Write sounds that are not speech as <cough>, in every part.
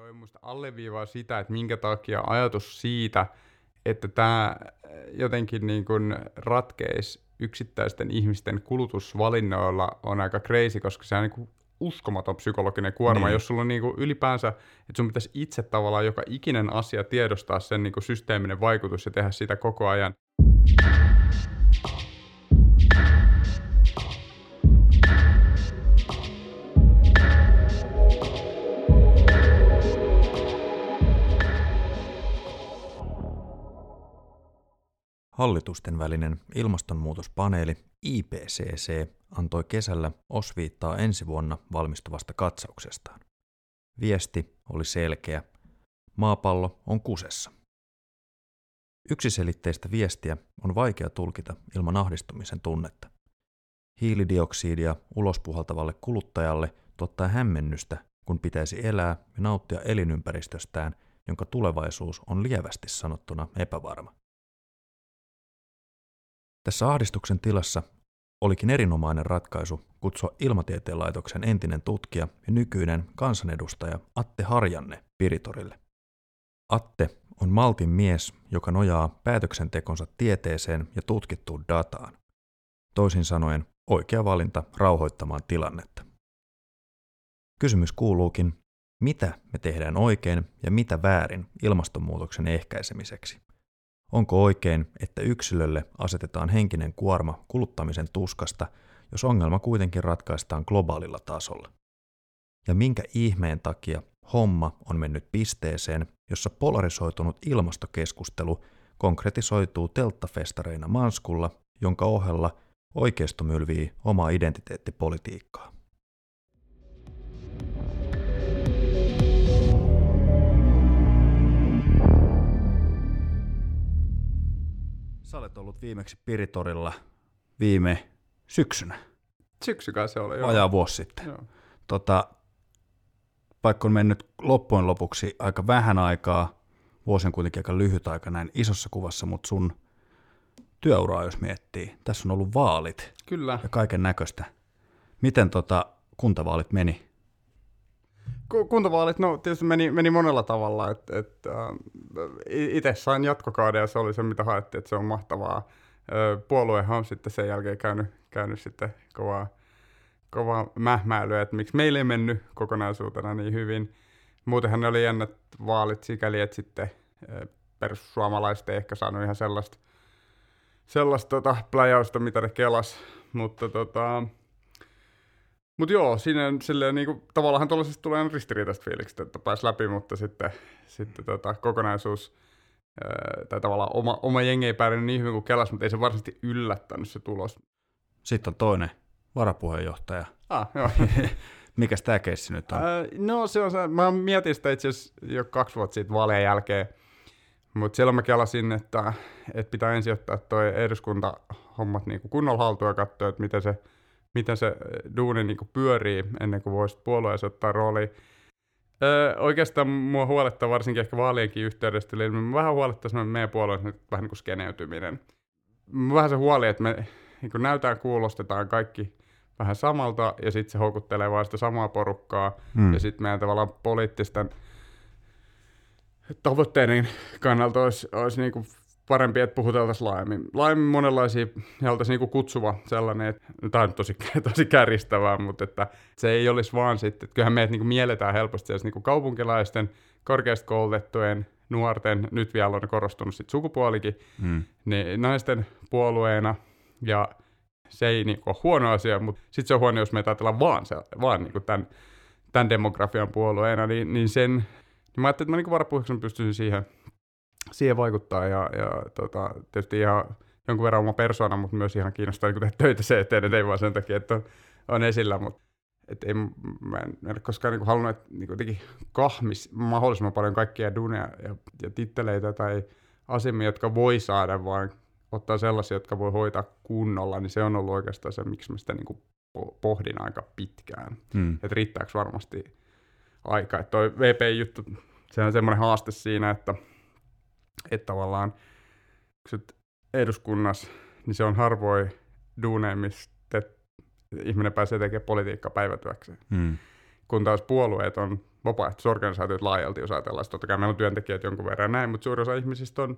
toi musta alleviivaa sitä, että minkä takia ajatus siitä, että tämä jotenkin niin kuin ratkeisi yksittäisten ihmisten kulutusvalinnoilla on aika crazy, koska se on niin kuin uskomaton psykologinen kuorma, niin. jos sulla on niin kuin ylipäänsä, että sun pitäisi itse tavallaan joka ikinen asia tiedostaa sen niin kuin systeeminen vaikutus ja tehdä sitä koko ajan. Hallitusten välinen ilmastonmuutospaneeli IPCC antoi kesällä osviittaa ensi vuonna valmistuvasta katsauksestaan. Viesti oli selkeä. Maapallo on kusessa. Yksiselitteistä viestiä on vaikea tulkita ilman ahdistumisen tunnetta. Hiilidioksidia ulospuhaltavalle kuluttajalle tuottaa hämmennystä, kun pitäisi elää ja nauttia elinympäristöstään, jonka tulevaisuus on lievästi sanottuna epävarma. Tässä ahdistuksen tilassa olikin erinomainen ratkaisu kutsua Ilmatieteen laitoksen entinen tutkija ja nykyinen kansanedustaja Atte Harjanne Piritorille. Atte on Maltin mies, joka nojaa päätöksentekonsa tieteeseen ja tutkittuun dataan. Toisin sanoen oikea valinta rauhoittamaan tilannetta. Kysymys kuuluukin, mitä me tehdään oikein ja mitä väärin ilmastonmuutoksen ehkäisemiseksi? Onko oikein, että yksilölle asetetaan henkinen kuorma kuluttamisen tuskasta, jos ongelma kuitenkin ratkaistaan globaalilla tasolla? Ja minkä ihmeen takia homma on mennyt pisteeseen, jossa polarisoitunut ilmastokeskustelu konkretisoituu telttafestareina manskulla, jonka ohella oikeisto mylvii omaa identiteettipolitiikkaa? Sä olet ollut viimeksi Piritorilla viime syksynä. Syksykä se oli, joo. Vajaa vuosi sitten. Joo. Tota, vaikka on mennyt loppujen lopuksi aika vähän aikaa, vuosi on kuitenkin aika lyhyt aika näin isossa kuvassa, mutta sun työuraa jos miettii, tässä on ollut vaalit Kyllä. ja kaiken näköistä. Miten tota kuntavaalit meni? Kuntavaalit, no tietysti meni, meni monella tavalla. Et, et, äh, itse sain jatkokauden ja se oli se, mitä haettiin, että se on mahtavaa. Puoluehan on sitten sen jälkeen käynyt, käynyt sitten kovaa, kovaa mähmäilyä, että miksi meillä ei mennyt kokonaisuutena niin hyvin. Muutenhan ne oli jännät vaalit sikäli, että sitten perussuomalaiset ei ehkä saanut ihan sellaista, sellaista tota, pläjausta, mitä ne kelas, mutta tota, mutta joo, siinä silleen, niinku, tavallaan tuollaisesta tulee ristiriitaista fiilikset, että pääsi läpi, mutta sitten, sitten tota, kokonaisuus, tai tavallaan oma, oma jengi ei pärjännyt niin hyvin kuin kelas, mutta ei se varsinaisesti yllättänyt se tulos. Sitten on toinen varapuheenjohtaja. Ah, joo. <laughs> Mikäs tämä keissi nyt on? Ää, no se on se, mä mietin sitä itse asiassa jo kaksi vuotta siitä vaalien jälkeen, mutta siellä mä kelasin, että, että pitää ensin ottaa toi eduskuntahommat niin kunnolla haltuun ja katsoa, että miten se miten se duuni niin pyörii ennen kuin voisi puolueessa ottaa rooli. Öö, oikeastaan mua huolettaa varsinkin ehkä vaalienkin yhteydestä, eli mä vähän huolettaa meidän puolueen nyt vähän niin kuin skeneytyminen. Vähän se huoli, että me niin kuin näytään, kuulostetaan kaikki vähän samalta, ja sitten se houkuttelee vaan sitä samaa porukkaa, hmm. ja sitten meidän tavallaan poliittisten tavoitteiden kannalta olisi, olisi niin kuin parempi, että puhuteltaisiin laajemmin. Laajemmin monenlaisia, ja oltaisiin niinku kutsuva sellainen, että tämä on tosi, <laughs> tosi kärjistävää, mutta että se ei olisi vaan sitten, että kyllähän meidät niinku mielletään helposti niinku kaupunkilaisten, korkeasti koulutettujen, nuorten, nyt vielä on korostunut sit sukupuolikin, mm. niin naisten puolueena, ja se ei niinku ole huono asia, mutta sitten se on huono, jos me ajatellaan vaan, se, vaan niinku tämän, tämän demografian puolueena, niin, niin sen, niin mä ajattelin, että mä niinku varapuheeksi pystyisin siihen siihen vaikuttaa ja, ja tota, tietysti ihan jonkun verran oma persona, mutta myös ihan kiinnostaa niin tehdä töitä se eteen, että ei vaan sen takia, että on, on esillä, mutta et ei, mä en, en ole koskaan niin halunnut, että niin jotenkin kahmis mahdollisimman paljon kaikkia duneja ja, ja titteleitä tai asemia, jotka voi saada, vaan ottaa sellaisia, jotka voi hoitaa kunnolla, niin se on ollut oikeastaan se, miksi mä sitä niin pohdin aika pitkään. Hmm. Että riittääkö varmasti aika. Että toi VP-juttu, se on semmoinen haaste siinä, että että tavallaan kun eduskunnassa, niin se on harvoin duuneja, mistä ihminen pääsee tekemään politiikkaa päivätyökseen. Hmm. Kun taas puolueet on vapaaehtoisorganisaatiot laajalti, jos ajatellaan. Totta kai meillä on työntekijät jonkun verran näin, mutta suurin osa ihmisistä on,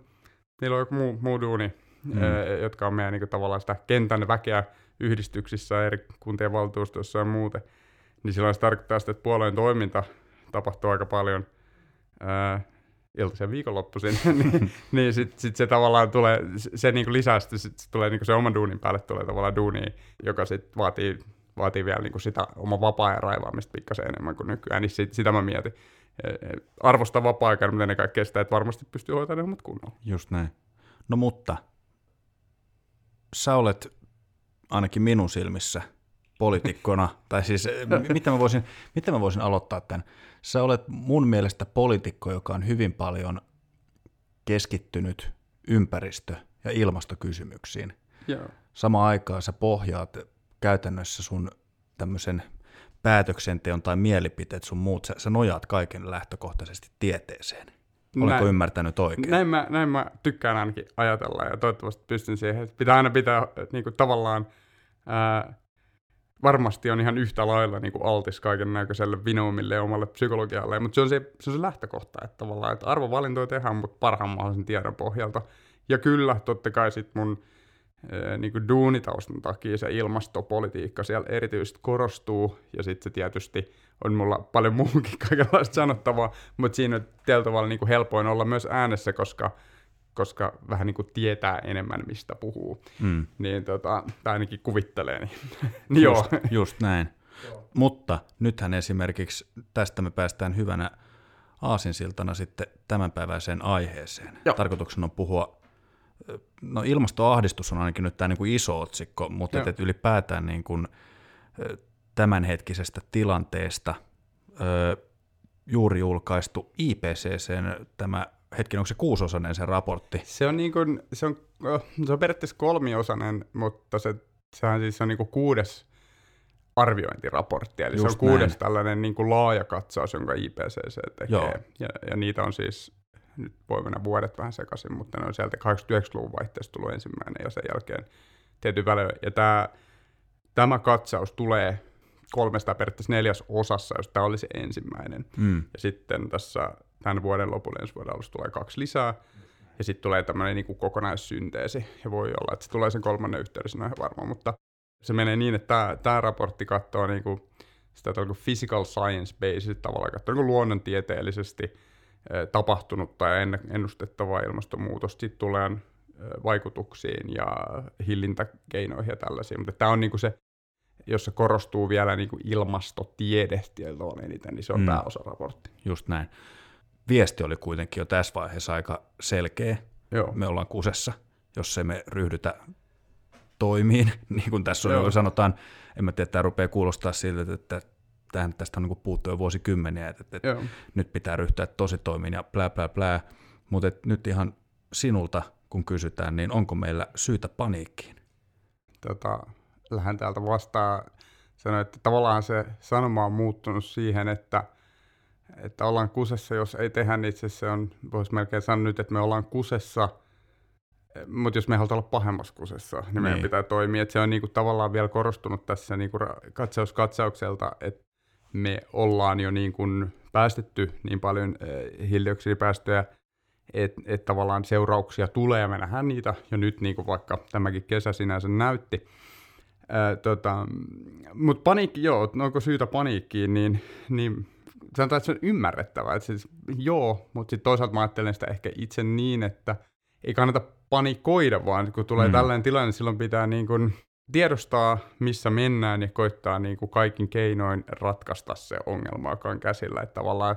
niillä on joku muu, muu duuni, mm. jotka on meidän niin kuin, tavallaan sitä kentän väkeä yhdistyksissä, eri kuntien valtuustossa ja muuten. Niin silloin se tarkoittaa sitä, että puolueen toiminta tapahtuu aika paljon ää, iltaisen viikonloppuisin, <laughs> niin, niin sitten sit se tavallaan tulee, se niinku lisää, sit se tulee niinku se oman duunin päälle tulee tavallaan duuni, joka sitten vaatii, vaatii vielä niinku sitä oman vapaa-ajan raivaamista pikkasen enemmän kuin nykyään, niin sit, sitä mä mietin. E, e, arvosta vapaa-aikaa, mutta ennen kaikkea sitä, että varmasti pystyy hoitamaan ne hommat kunnolla. Just näin. No mutta, sä olet ainakin minun silmissä poliitikkona, tai siis mitä mä, voisin, mitä mä voisin aloittaa tämän? Sä olet mun mielestä poliitikko, joka on hyvin paljon keskittynyt ympäristö- ja ilmastokysymyksiin. Joo. Samaan aikaan sä pohjaat käytännössä sun tämmöisen päätöksenteon tai mielipiteet sun muut, sä, sä nojaat kaiken lähtökohtaisesti tieteeseen. Oletko näin, ymmärtänyt oikein? Näin mä, näin mä tykkään ainakin ajatella ja toivottavasti pystyn siihen. Pitää aina pitää niin kuin, tavallaan ää, varmasti on ihan yhtä lailla niin kuin altis kaiken näköiselle vinoumille ja omalle psykologialle, mutta se on se, se on se lähtökohta, että tavallaan, että arvovalintoja tehdään, mutta parhaan mahdollisen tiedon pohjalta. Ja kyllä, totta kai sitten mun ää, niin kuin duunitaustan takia se ilmastopolitiikka siellä erityisesti korostuu, ja sitten se tietysti on mulla paljon <laughs> muukin kaikenlaista sanottavaa, mutta siinä on tietyllä tavalla niin kuin helpoin olla myös äänessä, koska koska vähän niin kuin tietää enemmän, mistä puhuu. Mm. Niin tota, tai ainakin kuvittelee. Niin, <laughs> niin just, joo. <laughs> just näin. Joo. Mutta nythän esimerkiksi tästä me päästään hyvänä aasinsiltana sitten tämänpäiväiseen aiheeseen. Joo. Tarkoituksena on puhua, no ilmastoahdistus on ainakin nyt tämä niin kuin iso otsikko, mutta et, et ylipäätään niin kuin tämänhetkisestä tilanteesta juuri julkaistu IPCCn tämä hetken, onko se kuusosainen se raportti? Se on, niin kuin, se on, oh, se on periaatteessa kolmiosainen, mutta se, sehän siis on niin kuin kuudes arviointiraportti, eli Just se on kuudes näin. tällainen niin kuin laaja katsaus, jonka IPCC tekee. Ja, ja niitä on siis, nyt voi mennä vuodet vähän sekaisin, mutta ne on sieltä 89-luvun vaihteessa tullut ensimmäinen ja sen jälkeen tietyn välein. Ja tämä, tämä katsaus tulee kolmesta periaatteessa neljäs osassa, jos tämä olisi ensimmäinen. Mm. Ja sitten tässä tämän vuoden lopulla ensi vuoden alussa tulee kaksi lisää, ja sitten tulee tämmöinen niin kokonaissynteesi, ja voi olla, että se tulee sen kolmannen yhteydessä, no ihan varma, mutta se menee niin, että tämä, tämä raportti katsoo niin kuin, sitä niin physical science based tavallaan, katsoo niin luonnontieteellisesti tapahtunutta ja ennustettavaa ilmastonmuutosta, sitten tulee vaikutuksiin ja hillintäkeinoihin ja tällaisiin, mutta tämä on niin kuin se jossa korostuu vielä niin kuin ilmastotiede eniten, niin se on mm. pääosaraportti. Just näin viesti oli kuitenkin jo tässä vaiheessa aika selkeä. Joo. Me ollaan kusessa, jos se me ryhdytä toimiin, <laughs> niin kuin tässä on, Joo. sanotaan, en mä tiedä, tämä rupeaa kuulostaa siltä, että tähän, tästä on niin puhuttu jo vuosikymmeniä, että, että nyt pitää ryhtyä tosi toimiin ja plää, plää, plää. Mutta nyt ihan sinulta, kun kysytään, niin onko meillä syytä paniikkiin? Tota, lähden täältä vastaan sanoa, että tavallaan se sanoma on muuttunut siihen, että – että ollaan kusessa, jos ei tehdä, niin itse se on, voisi melkein sanoa nyt, että me ollaan kusessa, mutta jos me halutaan olla pahemmassa kusessa, niin, niin. meidän pitää toimia. Että se on niinku tavallaan vielä korostunut tässä niinku katsaus katsaukselta, että me ollaan jo niinku päästetty niin paljon eh, hiilidioksidipäästöjä, että et tavallaan seurauksia tulee ja me nähdään niitä jo nyt, niin kuin vaikka tämäkin kesä sinänsä näytti. tota, Mutta paniikki, joo, onko syytä paniikkiin, niin, niin sanotaan, että se on ymmärrettävää. Että siis, joo, mutta sitten toisaalta mä ajattelen sitä ehkä itse niin, että ei kannata panikoida, vaan kun tulee mm. tällainen tilanne, niin silloin pitää niin kuin tiedostaa, missä mennään ja koittaa niin kuin kaikin keinoin ratkaista se ongelma, joka on käsillä. Että tavallaan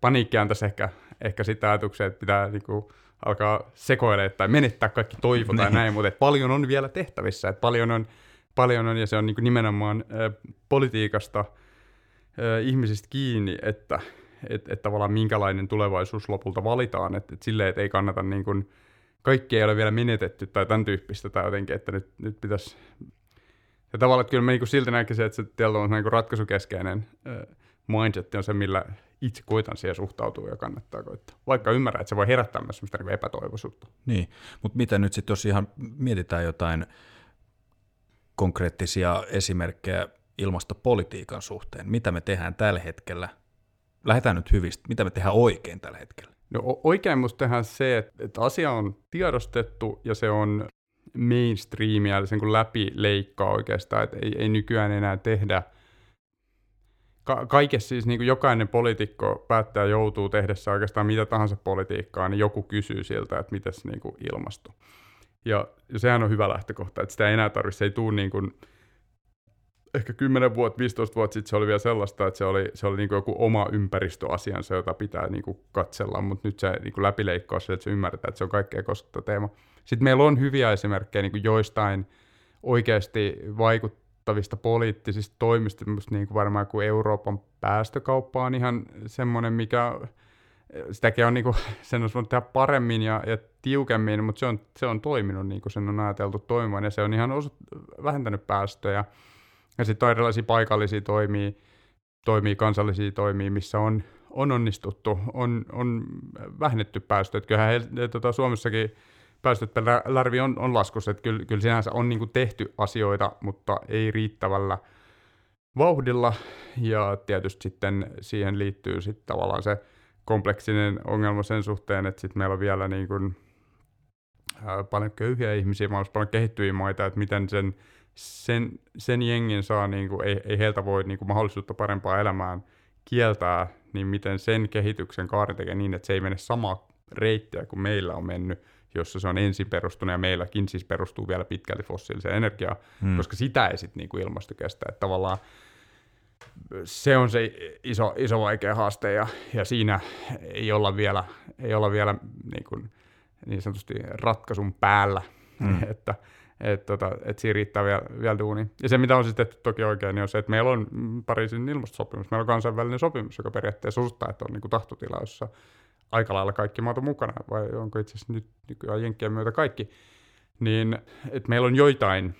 paniikki tässä ehkä, ehkä sitä ajatuksia, että pitää niin kuin alkaa sekoilemaan tai menettää kaikki toivo tai niin. näin, mutta että paljon on vielä tehtävissä, että paljon on, paljon on ja se on niin kuin nimenomaan äh, politiikasta – ihmisistä kiinni, että et, et tavallaan minkälainen tulevaisuus lopulta valitaan, että et silleen, että ei kannata niin kuin, kaikki ei ole vielä menetetty tai tämän tyyppistä tai jotenkin, että nyt, nyt pitäisi ja tavallaan, että kyllä mä niin kuin silti näkisin, että se on niin ratkaisukeskeinen äh, mindset on se, millä itse koitan siihen suhtautua ja kannattaa koittaa. Vaikka ymmärrän, että se voi herättää myös sellaista niin epätoivoisuutta. Niin, mutta mitä nyt sitten, jos ihan mietitään jotain konkreettisia esimerkkejä ilmastopolitiikan suhteen, mitä me tehdään tällä hetkellä lähdetään nyt hyvistä, mitä me tehdään oikein tällä hetkellä? No oikein musta tehdään se, että, asia on tiedostettu ja se on mainstreamia, eli sen kun läpi leikkaa oikeastaan, että ei, ei nykyään enää tehdä ka- kaikessa siis niin kuin jokainen poliitikko päättää joutuu tehdessä oikeastaan mitä tahansa politiikkaa, niin joku kysyy siltä, että mitäs niin ilmasto. Ja, ja sehän on hyvä lähtökohta, että sitä ei enää tarvitse, se ei tule niin kuin, ehkä 10 vuotta, 15 vuotta sitten se oli vielä sellaista, että se oli, se oli niin joku oma ympäristöasiansa, jota pitää niin kuin katsella, mutta nyt se niin kuin läpileikkaa se, että se ymmärretään, että se on kaikkea koskettava teema. Sitten meillä on hyviä esimerkkejä niin kuin joistain oikeasti vaikuttavista poliittisista toimista, niin kuin varmaan kuin Euroopan päästökauppa on ihan semmoinen, mikä sitäkin on, niin kuin, <laughs> sen on tehdä paremmin ja, ja tiukemmin, mutta se on, se on toiminut niin kuin sen on ajateltu toimimaan ja se on ihan osut, vähentänyt päästöjä. Ja sitten on erilaisia paikallisia toimia, toimii kansallisia toimia, missä on, on onnistuttu, on, on vähennetty päästöjä. Kyllähän he, tota, Suomessakin päästöt per lärvi on, on laskussa, että kyllä, kyllä sinänsä on niin tehty asioita, mutta ei riittävällä vauhdilla, ja tietysti sitten siihen liittyy sitten tavallaan se kompleksinen ongelma sen suhteen, että sitten meillä on vielä niin kuin, ää, paljon köyhiä ihmisiä, vaan paljon kehittyviä maita, että miten sen sen, sen jengin saa, niin kuin, ei, ei heiltä voi niin kuin, mahdollisuutta parempaa elämään kieltää, niin miten sen kehityksen kaari tekee niin, että se ei mene samaa reittiä kuin meillä on mennyt, jossa se on ensin perustunut ja meilläkin siis perustuu vielä pitkälti fossiiliseen energiaan, hmm. koska sitä ei sitten niin ilmasto kestä. Että tavallaan se on se iso, iso vaikea haaste ja, ja siinä ei olla vielä, ei olla vielä niin, kuin, niin sanotusti ratkaisun päällä, hmm. <laughs> että että tota, et siinä riittää vielä, vielä duuni. Ja se, mitä on sitten tehty toki oikein, niin on se, että meillä on Pariisin ilmastosopimus, meillä on kansainvälinen sopimus, joka periaatteessa osoittaa, että on niin kuin tahtotila, jossa aika lailla kaikki maat on mukana, vai onko itse asiassa nyt nykyään Jenkkien myötä kaikki, niin että meillä on joitain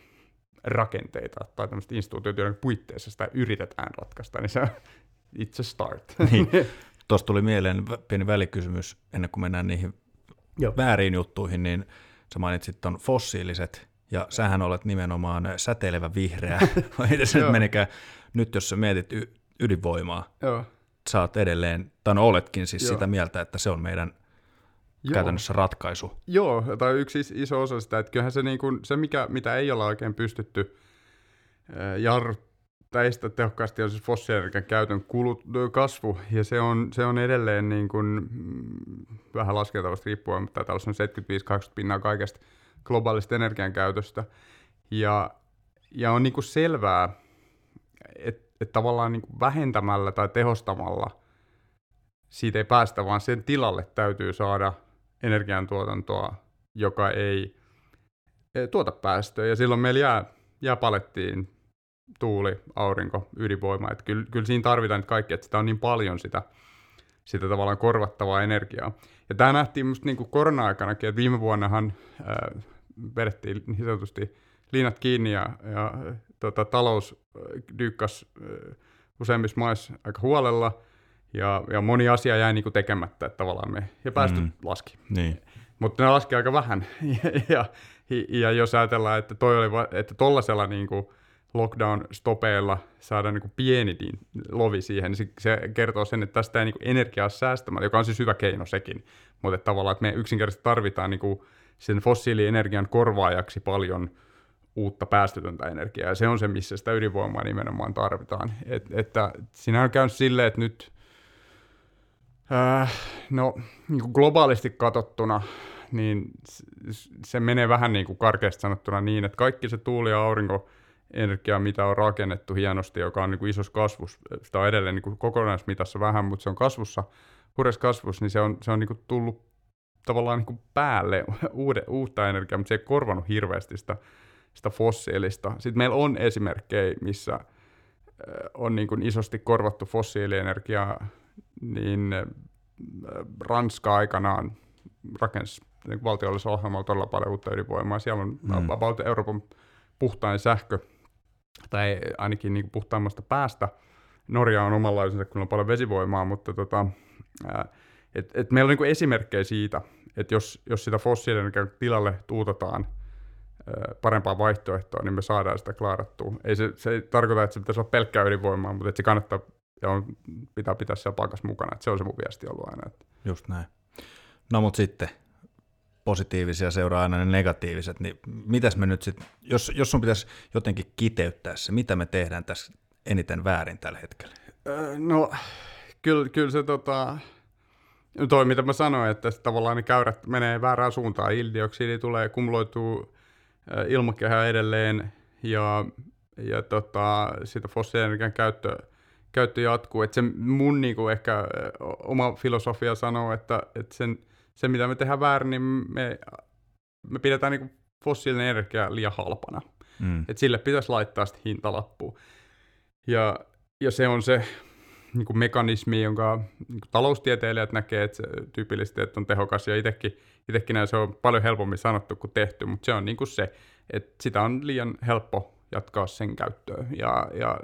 rakenteita tai tämmöistä instituutioita, joiden puitteissa sitä yritetään ratkaista, niin se on it's a start. Niin. Tuosta tuli mieleen pieni välikysymys ennen kuin mennään niihin Joo. väärin juttuihin, niin sä mainitsit on fossiiliset ja sähän olet nimenomaan säteilevä vihreä, <laughs> vai se nyt menikään. Nyt jos sä mietit y- ydinvoimaa, Joo. sä oot edelleen, tai no oletkin siis Joo. sitä mieltä, että se on meidän Joo. käytännössä ratkaisu. Joo, tai yksi iso osa sitä, että kyllähän se, niin kuin, se mikä, mitä ei olla oikein pystytty jarruttamaan, sitä tehokkaasti on siis fossiilienergian käytön kulut, kasvu, ja se on, se on edelleen niin kuin, mm, vähän laskentavasti riippuen, mutta täällä on 75-80 pinnaa kaikesta globaalista energiankäytöstä. Ja, ja on niin kuin selvää, että et tavallaan niin kuin vähentämällä tai tehostamalla siitä ei päästä, vaan sen tilalle täytyy saada energiantuotantoa, joka ei, tuota päästöjä. Ja silloin meillä jää, jää palettiin tuuli, aurinko, ydinvoima. Että kyllä, kyllä siinä tarvitaan kaikki, että sitä on niin paljon sitä, sitä tavallaan korvattavaa energiaa. Ja tämä nähtiin minusta niin kuin korona-aikanakin, että viime vuonnahan ää, vedettiin niin sanotusti liinat kiinni ja, ja tota, talous dykkas useimmissa maissa aika huolella ja, ja moni asia jäi niin kuin tekemättä, että tavallaan me, ja päästöt mm. laski. Niin. Mutta ne laski aika vähän. ja, <laughs> ja, ja jos ajatellaan, että toi oli, va, että tollasella niin kuin lockdown-stopeilla saada niin kuin pieni lovi siihen, niin se kertoo sen, että tästä ei niin kuin energiaa säästämällä, joka on siis hyvä keino sekin, mutta tavallaan, että me yksinkertaisesti tarvitaan niin kuin sen fossiilienergian korvaajaksi paljon uutta päästötöntä energiaa, ja se on se, missä sitä ydinvoimaa nimenomaan tarvitaan. Et, että siinä on käynyt silleen, että nyt äh, no, niin globaalisti katsottuna, niin se menee vähän niin kuin karkeasti sanottuna niin, että kaikki se tuuli- ja aurinkoenergia, mitä on rakennettu hienosti, joka on niin kuin isossa kasvussa, sitä on edelleen niin kuin kokonaismitassa vähän, mutta se on kasvussa, hurjassa kasvussa, niin se on, se on niin kuin tullut tavallaan niin päälle <laughs> uude, uutta energiaa, mutta se ei korvanut hirveästi sitä, sitä fossiilista. Sitten meillä on esimerkkejä, missä on niin kuin isosti korvattu fossiilienergiaa, niin Ranska aikanaan rakensi niin valtiollisella ohjelmalla todella paljon uutta ydinvoimaa. Siellä on mm. about Euroopan puhtain sähkö, tai ainakin niin kuin puhtaimmasta päästä. Norja on omanlaisensa, kun on paljon vesivoimaa, mutta tota, et, et meillä on niin esimerkkejä siitä, että jos, jos sitä fossiilienergian tilalle tuutetaan parempaa vaihtoehtoa, niin me saadaan sitä klaarattua. Ei se, se ei tarkoita, että se pitäisi olla pelkkää ydinvoimaa, mutta että se kannattaa ja on, pitää pitää siellä paikassa mukana. Et se on se mun viesti ollut aina. Että. Just näin. No mutta sitten positiivisia seuraa aina ne negatiiviset, niin mitäs me nyt sitten, jos, jos sun pitäisi jotenkin kiteyttää se, mitä me tehdään tässä eniten väärin tällä hetkellä? Öö, no, kyllä, kyllä se tota, toi mitä mä sanoin, että tavallaan ne käyrät menee väärään suuntaan, hiilidioksidi tulee, kumuloituu ilmakehään edelleen ja, ja tota, sitä fossiilienergian käyttö, käyttö jatkuu. Et se mun niinku ehkä oma filosofia sanoo, että, että sen, se mitä me tehdään väärin, niin me, me pidetään niinku fossiilinen energia liian halpana. Mm. Et sille pitäisi laittaa sitten hintalappuun. Ja, ja se on se niin kuin mekanismi, jonka niin kuin taloustieteilijät näkee, että se tyypillisesti että on tehokas, ja itsekin, itsekin näin se on paljon helpommin sanottu kuin tehty, mutta se on niin kuin se, että sitä on liian helppo jatkaa sen käyttöön, ja, ja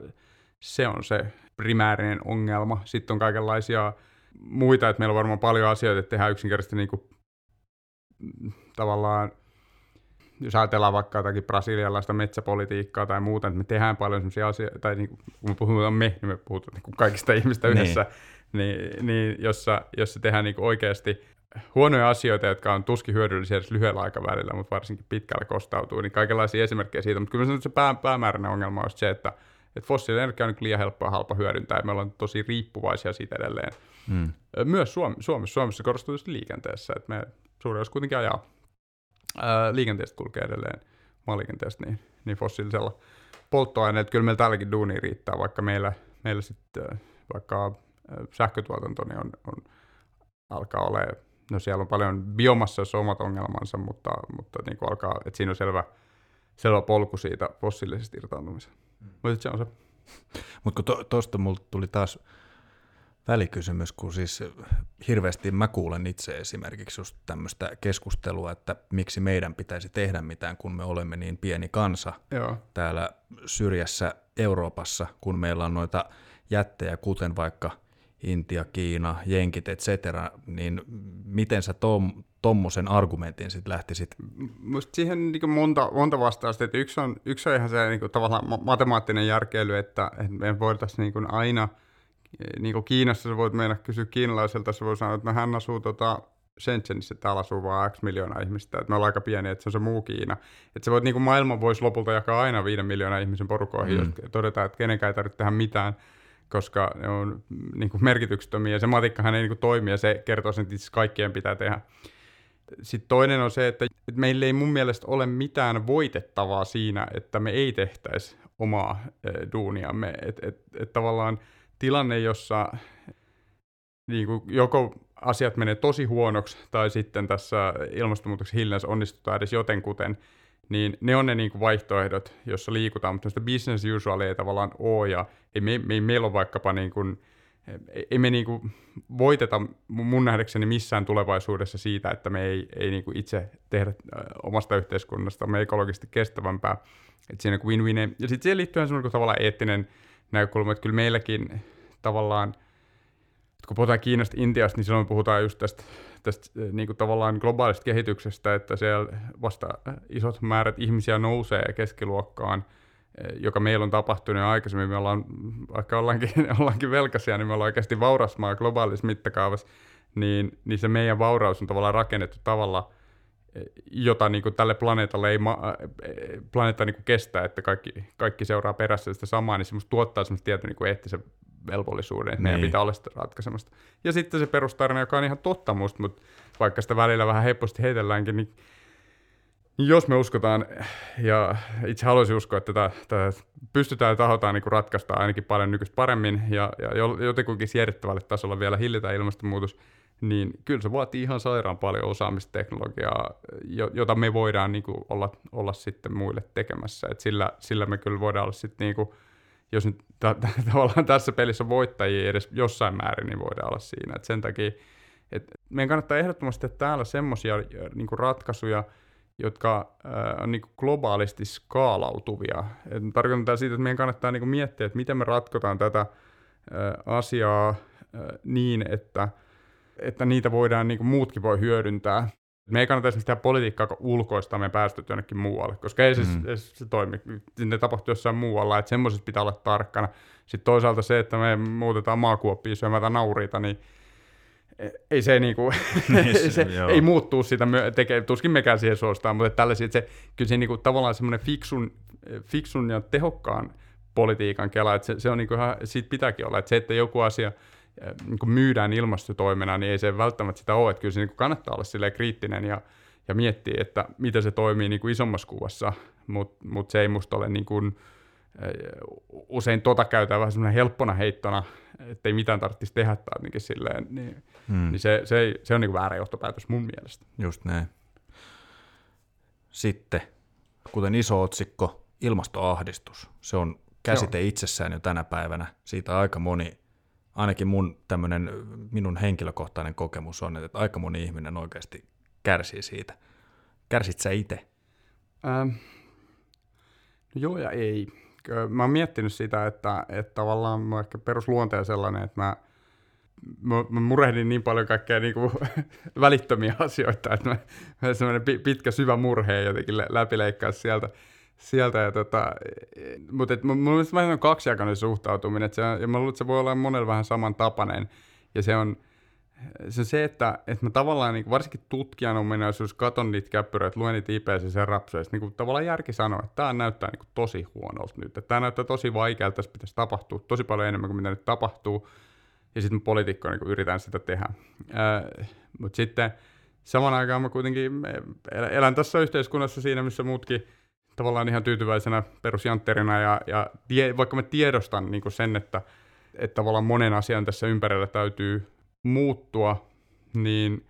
se on se primäärinen ongelma. Sitten on kaikenlaisia muita, että meillä on varmaan paljon asioita, että tehdään yksinkertaisesti niin kuin, tavallaan jos ajatellaan vaikka jotakin brasilialaista metsäpolitiikkaa tai muuta, että me tehdään paljon sellaisia asioita, tai niin kun me puhutaan me, niin me puhutaan niin kaikista <laughs> ihmistä niin. yhdessä, niin, niin, niin jossa, jossa tehdään niin oikeasti huonoja asioita, jotka on tuskin hyödyllisiä edes lyhyellä aikavälillä, mutta varsinkin pitkällä kostautuu, niin kaikenlaisia esimerkkejä siitä, mutta kyllä se pää, päämääräinen ongelma on se, että, että fossiilinen energia on niin liian helppoa ja halpa hyödyntää, ja me ollaan tosi riippuvaisia siitä edelleen. Hmm. Myös Suomessa, Suomessa, Suomessa korostuu liikenteessä, että me suuri osa kuitenkin ajaa ää, liikenteestä kulkee edelleen maaliikenteestä niin, niin fossiilisella polttoaineella. Kyllä meillä tälläkin duuni riittää, vaikka meillä, meillä sitten vaikka sähkötuotanto niin on, on, alkaa olla, no siellä on paljon biomassassa omat ongelmansa, mutta, mutta niin kuin alkaa, että siinä on selvä, selvä polku siitä fossiilisesta irtaantumisesta. Mm. Mutta se on se. Mutta tuosta to, mulle tuli taas välikysymys, kun siis hirveästi mä kuulen itse esimerkiksi just tämmöistä keskustelua, että miksi meidän pitäisi tehdä mitään, kun me olemme niin pieni kansa Joo. täällä syrjässä Euroopassa, kun meillä on noita jättejä, kuten vaikka Intia, Kiina, Jenkit, et cetera, niin miten sä tom, tommosen argumentin sitten lähtisit? Musta siihen niin monta, monta vastausta, että yksi on, yksi on ihan se niin kuin, tavallaan matemaattinen järkeily, että, että me voitaisiin niin aina – niin kuin Kiinassa sä voit mennä kysyä kiinalaiselta, sä voit sanoa, että no hän asuu tota Shenzhenissä, täällä asuu vaan X miljoonaa ihmistä, että me ollaan aika pieni, että se on se muu Kiina. Että sä voit, niin kuin maailma voisi lopulta jakaa aina viiden miljoonaa ihmisen porukoihin, mm. jos todetaan, että kenenkään ei tarvitse tehdä mitään, koska ne on niin kuin merkityksettömiä, ja se matikkahan ei niin kuin toimi, ja se kertoo sen, että itse kaikkien pitää tehdä. Sitten toinen on se, että meillä ei mun mielestä ole mitään voitettavaa siinä, että me ei tehtäisi omaa duuniamme. Että et, et tavallaan tilanne, jossa niin kuin joko asiat menee tosi huonoksi tai sitten tässä ilmastonmuutoksen hillinnässä onnistutaan edes jotenkuten, niin ne on ne niin kuin vaihtoehdot, jossa liikutaan, mutta business usual ei tavallaan ole, ja ei, me, me, meillä on vaikkapa niin kuin, ei me niin kuin voiteta mun nähdäkseni missään tulevaisuudessa siitä, että me ei, ei niin kuin itse tehdä omasta yhteiskunnasta me ekologisesti kestävämpää. että siinä on win-win. Ja sitten siihen liittyy semmoinen tavallaan eettinen näkökulma, että kyllä meilläkin tavallaan, kun puhutaan Kiinasta, Intiasta, niin silloin puhutaan just tästä, tästä eh, niin kuin tavallaan globaalista kehityksestä, että siellä vasta isot määrät ihmisiä nousee keskiluokkaan, eh, joka meillä on tapahtunut jo aikaisemmin. Me ollaan, vaikka ollaankin, <laughs> ollaankin velkaisia, niin me ollaan oikeasti vauras maa globaalissa mittakaavassa, niin, niin se meidän vauraus on tavallaan rakennettu tavalla, jota niin kuin tälle planeetalle ei ma- planeetta niin kuin kestää, että kaikki, kaikki seuraa perässä sitä samaa, niin se tuottaa semmoista tietyn niin kuin eettisen velvollisuuden, että niin. meidän pitää olla sitä ratkaisemasta. Ja sitten se perustarina, joka on ihan totta musta, mutta vaikka sitä välillä vähän hepposti heitelläänkin, niin jos me uskotaan, ja itse haluaisin uskoa, että tätä, tätä pystytään ja tahotaan niin ratkaista ainakin paljon nykyistä paremmin, ja, ja jotenkin siedettävälle tasolla vielä hillitään ilmastonmuutos, niin kyllä se vaatii ihan sairaan paljon osaamisteknologiaa, jota me voidaan niin kuin olla, olla sitten muille tekemässä. Et sillä, sillä me kyllä voidaan olla sitten, niin kuin, jos nyt ta- ta- <laughs> tavallaan tässä pelissä voittajia edes jossain määrin, niin voidaan olla siinä. Et sen takia, että meidän kannattaa ehdottomasti tehdä täällä semmoisia niin ratkaisuja, jotka äh, on niin kuin globaalisti skaalautuvia. Et tarkoittaa siitä, että meidän kannattaa niin kuin miettiä, että miten me ratkotaan tätä äh, asiaa äh, niin, että – että niitä voidaan, niin kuin muutkin voi hyödyntää. Me ei kannata esimerkiksi tehdä politiikkaa ulkoista me päästöt jonnekin muualle, koska ei se, mm. se, se toimi. Ne tapahtuu jossain muualla, että semmoisessa pitää olla tarkkana. Sitten toisaalta se, että me muutetaan maakuoppia syömätä nauriita, niin ei se, niinku, <laughs> niin se ei muuttuu sitä, tekee, tuskin mekään siihen suostaan, mutta tällaisia, että se, kyllä se niinku, tavallaan semmoinen fiksun, fiksun ja tehokkaan politiikan kela, että se, se on niinku ihan, siitä pitääkin olla, että se, että joku asia niin myydään ilmastotoimena, niin ei se välttämättä sitä ole, että kyllä se niin kannattaa olla kriittinen ja, ja miettiä, että miten se toimii niin kuin isommassa kuvassa, mutta mut se ei musta ole niin kuin, usein tota käytetään vähän semmoinen helppona heittona, että ei mitään tarvitsisi tehdä tai jotenkin silleen, niin, hmm. niin se, se, ei, se on niin kuin väärä johtopäätös mun mielestä. Just näin. Sitten, kuten iso otsikko, ilmastoahdistus. Se on käsite Joo. itsessään jo tänä päivänä. Siitä aika moni, ainakin mun tämmöinen, minun henkilökohtainen kokemus on, että aika moni ihminen oikeasti kärsii siitä. Kärsit sä itse? Ähm, no joo ja ei mä oon miettinyt sitä, että, että tavallaan mä ehkä perusluonteen sellainen, että mä, mä, mä murehdin niin paljon kaikkea niin kuin <laughs> välittömiä asioita, että mä, mä semmoinen pitkä syvä murhe jotenkin läpileikkaa sieltä. Sieltä ja tota, mutta et, mun mielestä on kaksijakoinen suhtautuminen, se, ja mä luulen, että se voi olla monella vähän samantapainen, ja se on, se on se, että, että mä tavallaan niin varsinkin tutkijan ominaisuus katon niitä käppyröitä, luen niitä IPCC-rapsuja, niin tavallaan järki sanoo, että tämä näyttää niin tosi huonolta nyt, että tämä näyttää tosi vaikealta, tässä pitäisi tapahtua tosi paljon enemmän kuin mitä nyt tapahtuu, ja sitten poliitikko niin yritän sitä tehdä. Mutta sitten saman aikaan mä kuitenkin elän tässä yhteiskunnassa siinä, missä muutkin tavallaan ihan tyytyväisenä perusjantterina, ja, ja tie, vaikka mä tiedostan niin kuin sen, että, että tavallaan monen asian tässä ympärillä täytyy muuttua, niin,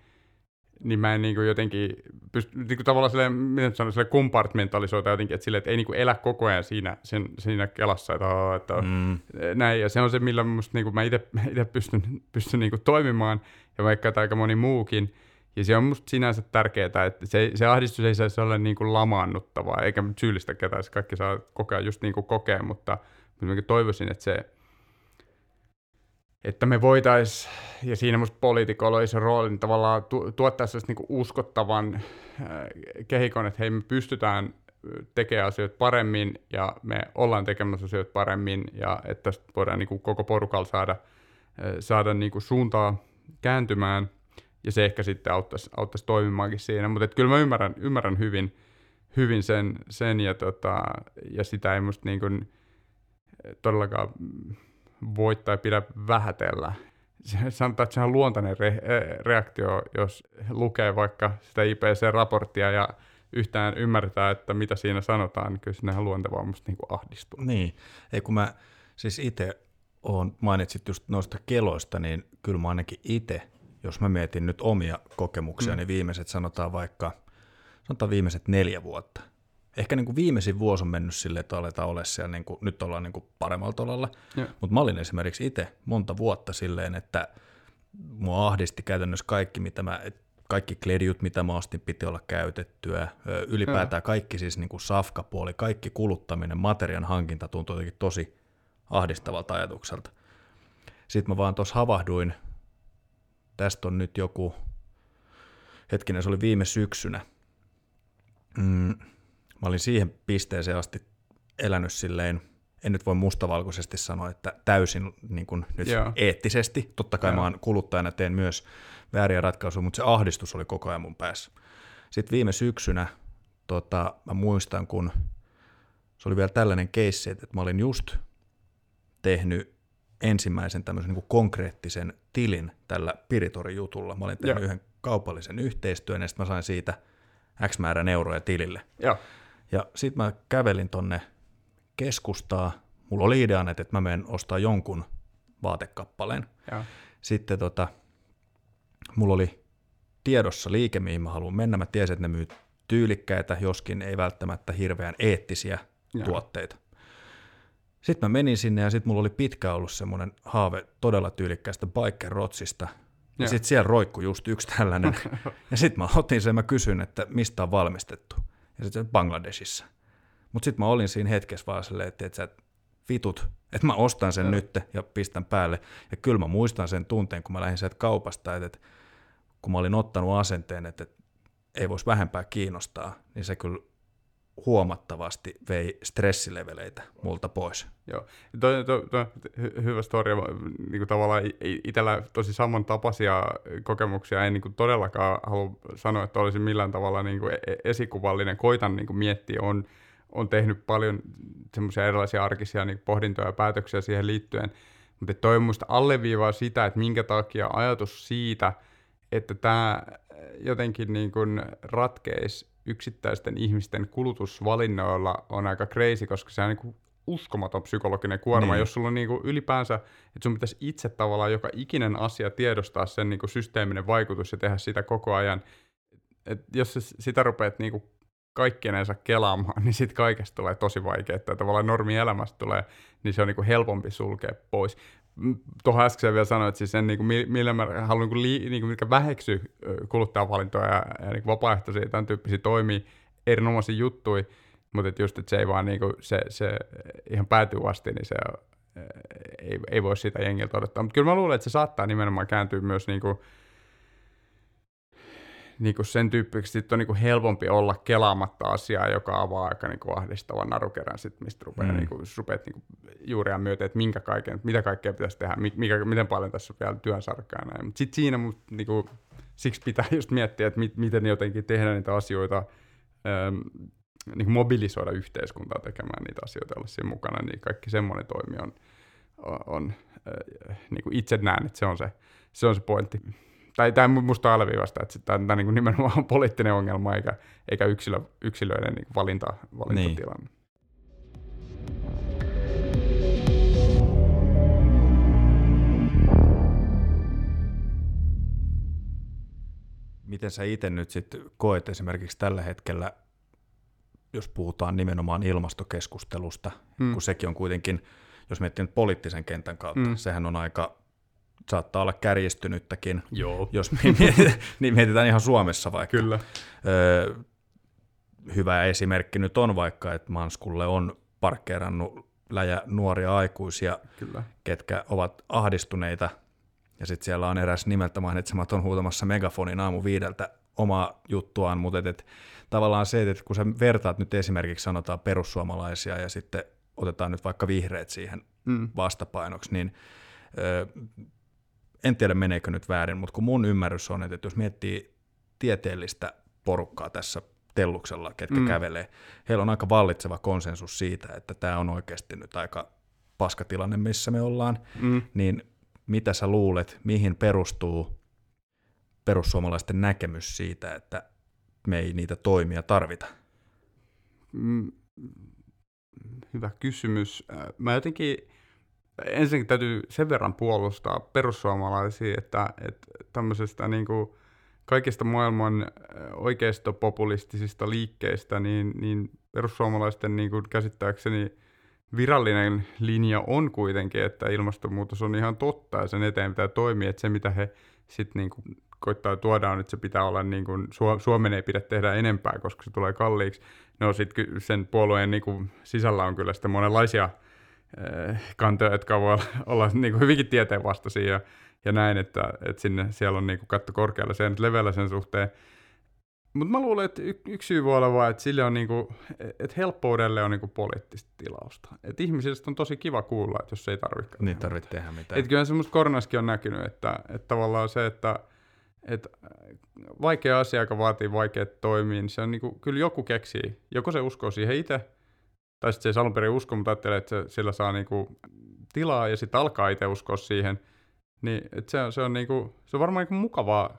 niin mä en niin kuin jotenkin pysty, niin kuin tavallaan silleen, miten sanoa, silleen kompartmentalisoita jotenkin, että, silleen, että ei niin kuin elä koko ajan siinä, sen, siinä kelassa, että, että mm. näin, ja se on se, millä musta, niin kuin mä itse pystyn, pystyn niin kuin toimimaan, ja vaikka aika moni muukin, ja se on musta sinänsä tärkeää, että se, se ahdistus ei saisi olla niin kuin lamaannuttavaa, eikä syyllistä ketään, se kaikki saa kokea just niin kuin kokea, mutta, mutta toivoisin, että se, että me voitaisiin, ja siinä musta poliitikolla olisi rooli, niin tavallaan tu- tuottaa sellaista niin uskottavan äh, kehikon, että hei me pystytään tekemään asioita paremmin ja me ollaan tekemässä asioita paremmin ja että tästä voidaan niin kuin koko porukalla saada, äh, saada niin kuin suuntaa kääntymään ja se ehkä sitten auttaisi, auttaisi toimimaankin siinä, mutta kyllä mä ymmärrän, ymmärrän hyvin, hyvin sen, sen ja, tota, ja sitä ei musta niin kuin todellakaan voi tai pidä vähätellä. Sanotaan, että se on luontainen re- eh, reaktio, jos lukee vaikka sitä IPC-raporttia ja yhtään ymmärtää, että mitä siinä sanotaan, niin kyllä sinnehän luontevaa musta niin ahdistua. Niin, ei kun mä siis itse on, mainitsit just noista keloista, niin kyllä mä ainakin itse, jos mä mietin nyt omia kokemuksia, mm. niin viimeiset sanotaan vaikka, sanotaan viimeiset neljä vuotta, ehkä niin kuin viimeisin vuosi on mennyt silleen, että aletaan olla siellä, niin kuin, nyt ollaan niin kuin paremmalla tolalla, mutta mä olin esimerkiksi itse monta vuotta silleen, että mua ahdisti käytännössä kaikki, mitä mä, kaikki kledjut, mitä mä ostin, piti olla käytettyä, ylipäätään kaikki siis niin kuin safkapuoli, kaikki kuluttaminen, materian hankinta tuntui jotenkin tosi ahdistavalta ajatukselta. Sitten mä vaan tuossa havahduin, tästä on nyt joku, hetkinen, se oli viime syksynä, mm, mä olin siihen pisteeseen asti elänyt silleen, en nyt voi mustavalkoisesti sanoa, että täysin niin kuin nyt yeah. eettisesti. Totta kai yeah. mä oon kuluttajana teen myös vääriä ratkaisuja, mutta se ahdistus oli koko ajan mun päässä. Sitten viime syksynä tota, mä muistan, kun se oli vielä tällainen keissi, että mä olin just tehnyt ensimmäisen tämmöisen niin konkreettisen tilin tällä Piritori-jutulla. Mä olin tehnyt yeah. yhden kaupallisen yhteistyön ja sitten mä sain siitä X määrän euroja tilille. Yeah. Ja sitten mä kävelin tonne keskustaa. Mulla oli idea, että mä menen ostaa jonkun vaatekappaleen. Ja. Sitten tota, mulla oli tiedossa liike, mihin mä haluan mennä. Mä tiesin, että ne myy tyylikkäitä, joskin ei välttämättä hirveän eettisiä ja. tuotteita. Sitten mä menin sinne ja sitten mulla oli pitkä ollut semmoinen haave todella tyylikkäistä biker rotsista. Ja, ja sitten siellä roikku just yksi tällainen. <laughs> ja sitten mä otin sen ja mä kysyin, että mistä on valmistettu ja sitten Bangladesissa. Mutta sitten mä olin siinä hetkessä vaan silleen, että, että sä vitut, että mä ostan sen nyt ja pistän päälle. Ja kyllä mä muistan sen tunteen, kun mä lähdin sieltä kaupasta, että, että kun mä olin ottanut asenteen, että, että ei voisi vähempää kiinnostaa, niin se kyllä huomattavasti vei stressileveleitä multa pois. Joo, toi, toi, toi, hy- hyvä story, niin kuin tavallaan itsellä tosi samantapaisia kokemuksia, en niin kuin todellakaan halua sanoa, että olisin millään tavalla niin kuin e-, esikuvallinen, koitan niin kuin miettiä, on, on tehnyt paljon semmoisia erilaisia arkisia niin pohdintoja ja päätöksiä siihen liittyen, mutta toi muista alleviivaa sitä, että minkä takia ajatus siitä, että tämä jotenkin niin kuin ratkeisi yksittäisten ihmisten kulutusvalinnoilla on aika crazy, koska se on niin kuin uskomaton psykologinen kuorma, niin. jos sulla on niin kuin ylipäänsä, että sun pitäisi itse tavallaan joka ikinen asia tiedostaa sen niin kuin systeeminen vaikutus ja tehdä sitä koko ajan. Et jos sitä rupeat niin kuin kaikkienensa kelaamaan, <laughs> niin sitten kaikesta tulee tosi vaikeaa, että tavallaan normielämästä tulee, niin se on niin kuin helpompi sulkea pois tuohon äsken vielä sanoin, että siis en, niin kuin, millä mä haluan niin lii, niin kuin, mikä väheksy kuluttajavalintoja ja, ja niin vapaaehtoisia tämän tyyppisiä toimia, erinomaisia juttuja, mutta että just, että se ei vaan niin kuin, se, se ihan päätyy asti, niin se ei, ei voi sitä jengiltä odottaa. Mutta kyllä mä luulen, että se saattaa nimenomaan kääntyä myös niin kuin, niin kuin sen tyyppiksi sit on niin kuin helpompi olla kelaamatta asiaa, joka avaa aika niin kuin ahdistavan narukerän, sit, mistä rupeaa, mm. niin kuin, rupeat niin kuin juuria myöten, että minkä kaiken, mitä kaikkea pitäisi tehdä, mikä, miten paljon tässä on vielä työnsarkaa. Mutta sitten siinä mut, niin kuin, siksi pitää just miettiä, että mit, miten jotenkin tehdä niitä asioita, ähm, niin kuin mobilisoida yhteiskuntaa tekemään niitä asioita, olla siinä mukana, niin kaikki semmoinen toimi on, on, on äh, niin kuin itse näen, että se on se, se, on se pointti tai tämä musta alleviivasta, että tämä, tämä niin nimenomaan on poliittinen ongelma eikä, eikä yksilö, yksilöiden niin valinta, valintatilanne. Niin. Miten sä itse nyt sitten koet esimerkiksi tällä hetkellä, jos puhutaan nimenomaan ilmastokeskustelusta, mm. kun sekin on kuitenkin, jos miettii nyt poliittisen kentän kautta, mm. sehän on aika saattaa olla kärjistynyttäkin, Joo. jos mietitään, <laughs> niin mietitään ihan Suomessa vaikka. Kyllä. Öö, hyvä esimerkki nyt on vaikka, että Manskulle on parkkeerannut läjä nuoria aikuisia, Kyllä. ketkä ovat ahdistuneita, ja sitten siellä on eräs nimeltä mainitsematon huutamassa megafonin aamu viideltä omaa juttuaan, mutta et, et, tavallaan se, että kun sä vertaat nyt esimerkiksi sanotaan perussuomalaisia ja sitten otetaan nyt vaikka vihreät siihen mm. vastapainoksi, niin ö, en tiedä meneekö nyt väärin, mutta kun mun ymmärrys on, että jos miettii tieteellistä porukkaa tässä telluksella, ketkä mm. kävelee, heillä on aika vallitseva konsensus siitä, että tämä on oikeasti nyt aika paskatilanne, missä me ollaan, mm. niin mitä sä luulet, mihin perustuu perussuomalaisten näkemys siitä, että me ei niitä toimia tarvita? Mm, hyvä kysymys. Mä jotenkin ensinnäkin täytyy sen verran puolustaa perussuomalaisia, että, että tämmöisestä niin kuin kaikista maailman oikeistopopulistisista liikkeistä, niin, niin perussuomalaisten niin kuin käsittääkseni virallinen linja on kuitenkin, että ilmastonmuutos on ihan totta ja sen eteen pitää toimia, että se mitä he sitten niin koittaa tuoda on, että se pitää olla niin kuin, Suomen ei pidä tehdä enempää, koska se tulee kalliiksi. No sitten sen puolueen niin kuin, sisällä on kyllä sitten monenlaisia kantoja, jotka voi olla, <laughs> olla niin kuin hyvinkin tieteenvastaisia ja, ja näin, että, että sinne, siellä on niin kuin katto korkealla sen leveällä sen suhteen. Mutta mä luulen, että y- yksi syy voi olla vaan, että sille on niinku, että helppoudelle on niinku poliittista tilausta. Että ihmisistä on tosi kiva kuulla, että jos ei tarvitse Niin tarvitse tehdä mitään. Että kyllä semmoista koronaskin on näkynyt, että, että tavallaan se, että, että vaikea asia, joka vaatii vaikeat toimia, niin se on niinku, kyllä joku keksii. Joko se uskoo siihen itse, tai sitten se ei alun perin usko, mutta ajattelee, että se, sillä saa niinku tilaa ja sitten alkaa itse uskoa siihen, niin että se, se, on niinku, se on varmaan niinku mukavaa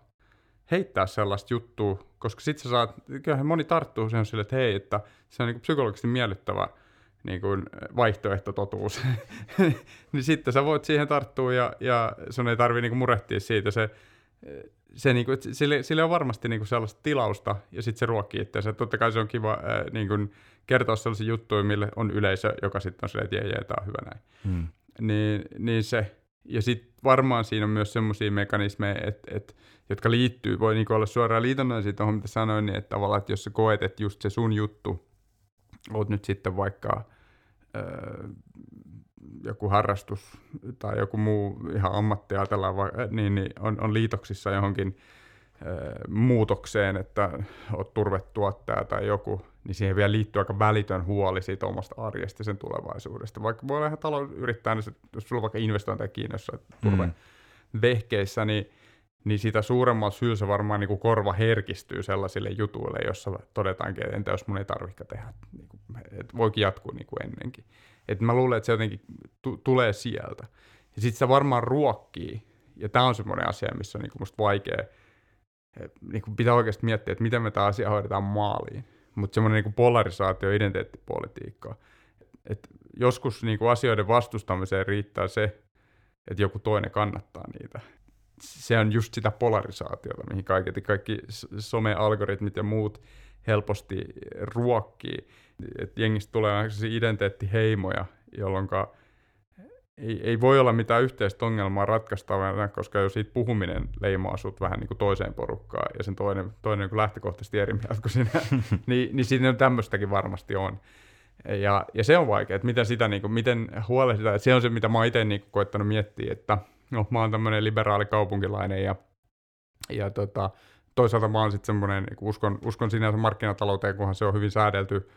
heittää sellaista juttua, koska sitten sä saat, kyllähän moni tarttuu siihen sille, että hei, että se on niinku psykologisesti miellyttävä niin kuin vaihtoehtototuus, <laughs> niin sitten sä voit siihen tarttua ja, ja sun ei tarvi niinku murehtia siitä. Se, se niinku, sille, sille on varmasti niinku sellaista tilausta ja sitten se ruokkii itseänsä. Totta kai se on kiva ää, niinku, kertoa sellaisia juttuja, mille on yleisö, joka sitten on silleen, että jee, jee, tämä on hyvä näin. Hmm. Niin, niin se, ja sitten varmaan siinä on myös semmoisia mekanismeja, et, et, jotka liittyy, voi niinku olla suoraan liitonnaisia tuohon, mitä sanoin, niin että tavallaan, että jos sä koet, että just se sun juttu, oot nyt sitten vaikka öö, joku harrastus tai joku muu ihan ammatti ajatellaan, niin, niin on, on liitoksissa johonkin muutokseen, että olet turvetuottaja tai joku, niin siihen vielä liittyy aika välitön huoli siitä omasta arjesta sen tulevaisuudesta. Vaikka voi olla ihan talousyrittäjänä, jos sulla on vaikka investointeja kiinnossa turve mm. vehkeissä, niin, niin sitä suuremmalla syyllä se varmaan niin kuin korva herkistyy sellaisille jutuille, jossa todetaankin, että entä jos mun ei tarvitse tehdä, niin kuin, että voikin jatkuu niin kuin ennenkin. Et mä luulen, että se jotenkin t- tulee sieltä. Ja sitten se varmaan ruokkii, ja tämä on semmoinen asia, missä on niin kuin musta vaikea, niin kuin pitää oikeasti miettiä, että miten me tämä asia hoidetaan maaliin. Mutta semmoinen niin polarisaatio identiteettipolitiikkaa. Et joskus niin kuin asioiden vastustamiseen riittää se, että joku toinen kannattaa niitä. Se on just sitä polarisaatiota, mihin kaikki, kaikki some-algoritmit ja muut helposti ruokkii. Et jengistä tulee identiteettiheimoja, jolloin ei, ei voi olla mitään yhteistä ongelmaa ratkaistavana, koska jos siitä puhuminen leimaa sut vähän niin kuin toiseen porukkaan ja sen toinen, toinen niin lähtökohtaisesti eri mieltä kuin sinä, <laughs> niin, niin siinä tämmöistäkin varmasti on. Ja, ja se on vaikea, että miten sitä, niin kuin, miten huolehditaan. Se on se, mitä mä oon itse niin koettanut miettiä, että no, mä oon tämmöinen liberaali kaupunkilainen ja, ja tota, toisaalta mä oon sitten semmoinen, niin uskon, uskon sinänsä markkinatalouteen, kunhan se on hyvin säädelty,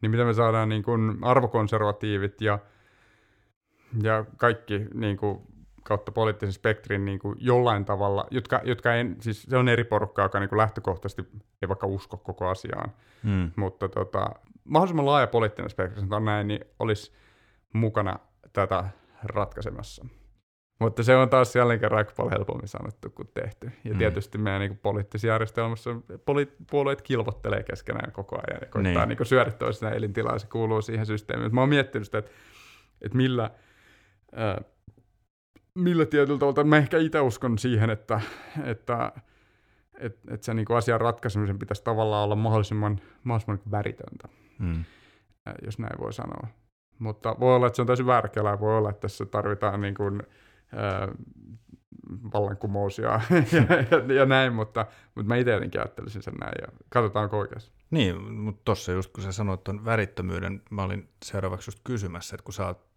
niin miten me saadaan niin kuin arvokonservatiivit ja ja kaikki niin kuin, kautta poliittisen spektrin niin kuin, jollain tavalla, jotka, jotka ei, siis se on eri porukkaa, joka niin kuin, lähtökohtaisesti ei vaikka usko koko asiaan, mm. mutta tota, mahdollisimman laaja poliittinen spektri, sanotaan näin, niin olisi mukana tätä ratkaisemassa. Mutta se on taas jälleen kerran aika paljon helpommin sanottu kuin tehty. Ja mm. tietysti meidän niin poliittisessa järjestelmässä poli- puolueet kilvottelee keskenään koko ajan ja koittaa niin. niin syödä toisenaan elintilaa, se kuuluu siihen systeemiin. Mä oon miettinyt sitä, että, että millä, ää, millä tietyllä tavalla, mä ehkä itse uskon siihen, että, että et, et se niinku asian ratkaisemisen pitäisi tavallaan olla mahdollisimman, mahdollisimman niinku väritöntä, mm. jos näin voi sanoa. Mutta voi olla, että se on täysin väärkelää, voi olla, että tässä tarvitaan niin kuin, ää, vallankumous ja, <laughs> ja, ja, ja näin, mutta, mutta mä itse jotenkin ajattelisin sen näin ja katsotaanko oikeasti. Niin, mutta tuossa just kun sä sanoit tuon värittömyyden, mä olin seuraavaksi just kysymässä, että kun sä oot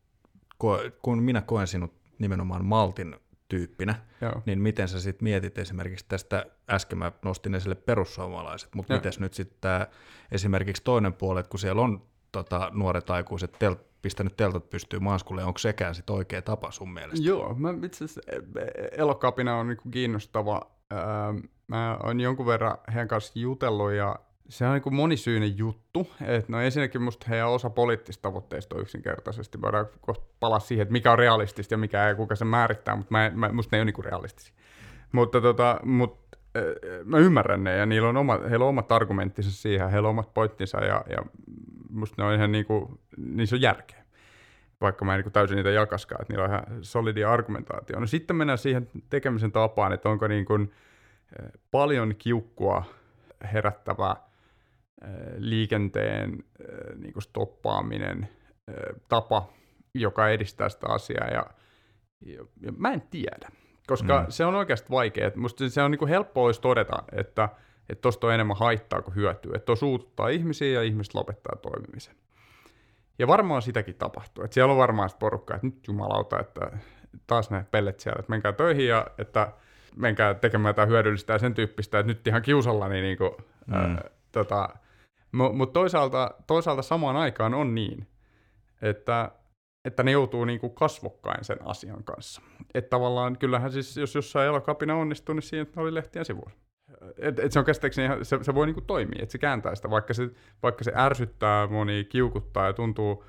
kun minä koen sinut nimenomaan Maltin tyyppinä, Joo. niin miten sä sitten mietit esimerkiksi tästä, äsken mä nostin esille perussuomalaiset, mutta miten nyt sitten tämä esimerkiksi toinen puoli, että kun siellä on tota, nuoret aikuiset tel, pistänyt teltat pystyy maaskulle, onko sekään sitten oikea tapa sun mielestä? Joo, mä itse asiassa e, e, elokapina on niinku kiinnostava. Öö, mä oon jonkun verran heidän kanssa jutellut ja se on niin monisyinen juttu. Et no ensinnäkin musta heidän osa poliittista tavoitteista on yksinkertaisesti. Voidaan palaa siihen, että mikä on realistista ja mikä ei, kuka se määrittää, mutta musta ne ei ole niin realistisia. Mutta tota, mut, mä ymmärrän ne ja niillä on oma, heillä on omat argumenttinsa siihen, heillä on omat pointtinsa ja, ja musta ne on ihan niin niissä on järkeä. Vaikka mä en niin täysin niitä jakaskaan, että niillä on ihan solidia argumentaatio. No sitten mennään siihen tekemisen tapaan, että onko niin kuin, paljon kiukkua herättävää liikenteen niin kuin stoppaaminen tapa, joka edistää sitä asiaa. Ja, ja, ja mä en tiedä, koska mm. se on oikeasti vaikea. Musta se on niin kuin helppo olisi todeta, että tuosta on enemmän haittaa kuin hyötyä. Että tuo suututtaa ihmisiä ja ihmiset lopettaa toimimisen. Ja varmaan sitäkin tapahtuu. Että siellä on varmaan sitä porukkaa, että nyt jumalauta, että taas ne pellet siellä, että menkää töihin ja että menkää tekemään jotain hyödyllistä ja sen tyyppistä, että nyt ihan kiusallani niin kuin, mm. ää, tota, mutta toisaalta, toisaalta samaan aikaan on niin, että, että ne joutuu niinku kasvokkain sen asian kanssa. Että tavallaan kyllähän siis, jos jossain elokapina onnistuu, niin siinä oli lehtien sivuilla. Et, et se on käsittääkseni ihan, se, se voi niinku toimia, että se kääntää sitä, vaikka se, vaikka se ärsyttää moni, kiukuttaa ja tuntuu,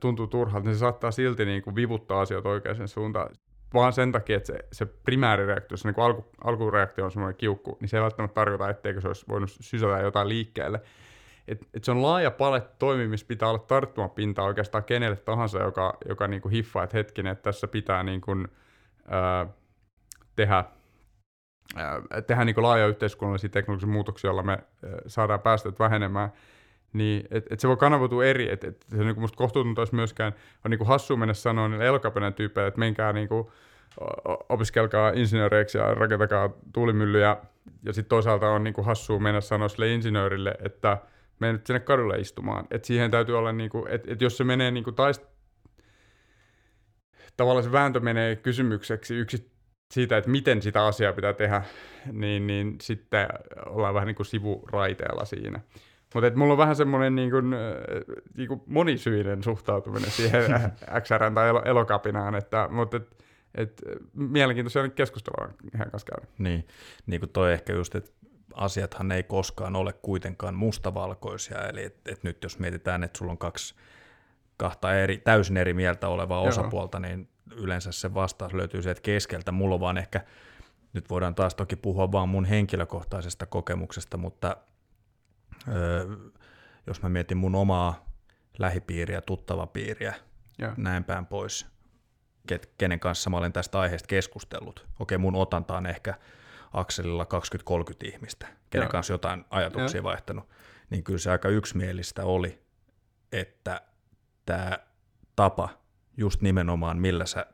tuntuu turhalta, niin se saattaa silti niinku vivuttaa asioita oikeaan suuntaan. Vaan sen takia, että se, se primäärireaktio, se niinku alku, alkureaktio on semmoinen kiukku, niin se ei välttämättä tarkoita, etteikö se olisi voinut sysätä jotain liikkeelle et, et se on laaja palet toimimista, pitää olla tarttumapinta oikeastaan kenelle tahansa, joka, joka niinku hiffaa, että hetkinen, että tässä pitää niinku, ää, tehdä, ää, tehdä niinku laaja yhteiskunnallisia teknologisia muutoksia, joilla me ää, saadaan päästöt vähenemään, niin et, et se voi kanavoitua eri, että et se niinku musta kohtuutonta olisi myöskään, on niinku hassu mennä sanoa niille elokapeinen tyypeille, että menkää niinku, opiskelkaa insinööreiksi ja rakentakaa tuulimyllyjä, ja sitten toisaalta on niinku hassua mennä sanoa sille insinöörille, että mene nyt sinne kadulle istumaan. Et siihen täytyy olla, niinku, että et jos se menee niinku taist... tavallaan se vääntö menee kysymykseksi yksi siitä, että miten sitä asiaa pitää tehdä, niin, niin sitten ollaan vähän niin kuin sivuraiteella siinä. Mutta mulla on vähän semmoinen niin kuin, niin kuin monisyinen suhtautuminen siihen <laughs> XR tai elokapinaan, että, mutta et, et, mielenkiintoisia keskustelua ihan kanssa käydä. Niin, niin kuin toi ehkä just, että asiathan ei koskaan ole kuitenkaan mustavalkoisia, eli että et nyt jos mietitään, että sulla on kaksi kahta eri, täysin eri mieltä olevaa Joo. osapuolta, niin yleensä se vastaus löytyy sieltä keskeltä. Mulla on vaan ehkä, nyt voidaan taas toki puhua vaan mun henkilökohtaisesta kokemuksesta, mutta öö, jos mä mietin mun omaa lähipiiriä, tuttava piiriä, Joo. näin päin pois, ket, kenen kanssa mä olen tästä aiheesta keskustellut. Okei, mun otanta on ehkä akselilla 20-30 ihmistä, kenen Joo. kanssa jotain ajatuksia Joo. vaihtanut, niin kyllä se aika yksimielistä oli, että tämä tapa, just nimenomaan millä sä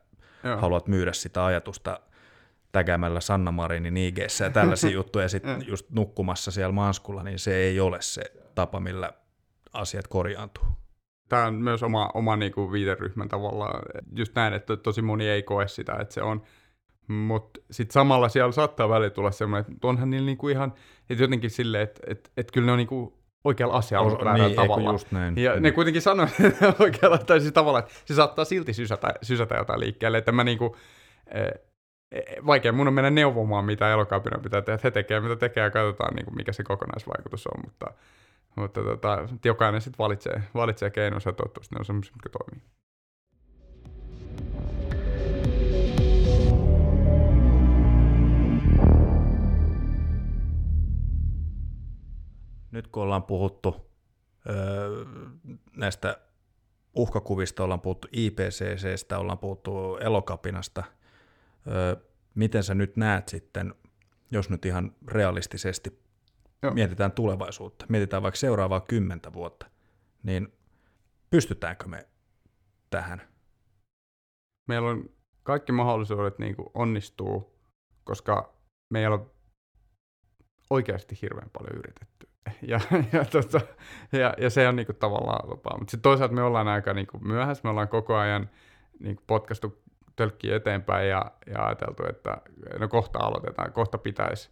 Joo. haluat myydä sitä ajatusta tägäämällä Sanna Marinin ig ja tällaisia <laughs> juttuja, ja sitten just nukkumassa siellä manskulla, niin se ei ole se tapa, millä asiat korjaantuu. Tämä on myös oma, oma niinku viiteryhmän tavallaan. Just näin, että tosi moni ei koe sitä, että se on. Mutta sitten samalla siellä saattaa välillä tulla semmoinen, että onhan niillä niinku ihan, että jotenkin silleen, että et, et kyllä ne on niinku oikealla asialla o, niin, tavalla. Just näin. Ja ne kuitenkin sanoo <laughs> oikealla tai siis tavalla, että se saattaa silti sysätä, sysätä jotain liikkeelle, että mä niinku, e, vaikea mun on mennä neuvomaan, mitä elokaapina pitää tehdä, he tekee mitä tekee ja katsotaan, niin kuin, mikä se kokonaisvaikutus on, mutta, mutta tota, jokainen sitten valitsee, valitsee keinonsa ja toivottavasti ne on semmoisia, mitkä toimii. Nyt kun ollaan puhuttu öö, näistä uhkakuvista, ollaan puhuttu IPCCstä, ollaan puhuttu elokapinasta, öö, miten sä nyt näet sitten, jos nyt ihan realistisesti Joo. mietitään tulevaisuutta, mietitään vaikka seuraavaa kymmentä vuotta, niin pystytäänkö me tähän? Meillä on kaikki mahdollisuudet niin kuin onnistuu, koska meillä on oikeasti hirveän paljon yritetty ja, <laughs> ja, tota, ja, ja se on niinku tavallaan lupaa. Mutta sitten toisaalta me ollaan aika niinku myöhässä, me ollaan koko ajan niinku potkastu tölkkiä eteenpäin ja, ja ajateltu, että no kohta aloitetaan, kohta pitäisi,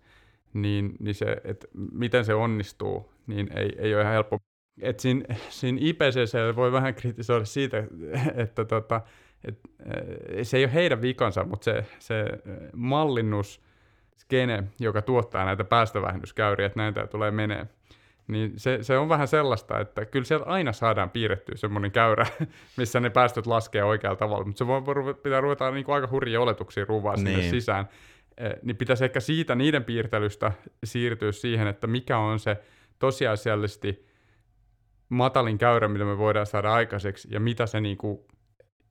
niin, niin se, että miten se onnistuu, niin ei, ei ole ihan helppo. Et siinä, siinä IPCC voi vähän kritisoida siitä, että tota, et, se ei ole heidän vikansa, mutta se, se mallinnus, skene, joka tuottaa näitä päästövähennyskäyriä, että näitä tulee menee, niin se, se on vähän sellaista, että kyllä sieltä aina saadaan piirrettyä semmoinen käyrä, <laughs> missä ne päästöt laskee oikealla tavalla, mutta se voi, pitää ruveta niin kuin aika hurjia oletuksia ruvaa sinne niin. sisään. Eh, niin pitäisi ehkä siitä niiden piirtelystä siirtyä siihen, että mikä on se tosiasiallisesti matalin käyrä, mitä me voidaan saada aikaiseksi, ja mitä se, niin kuin,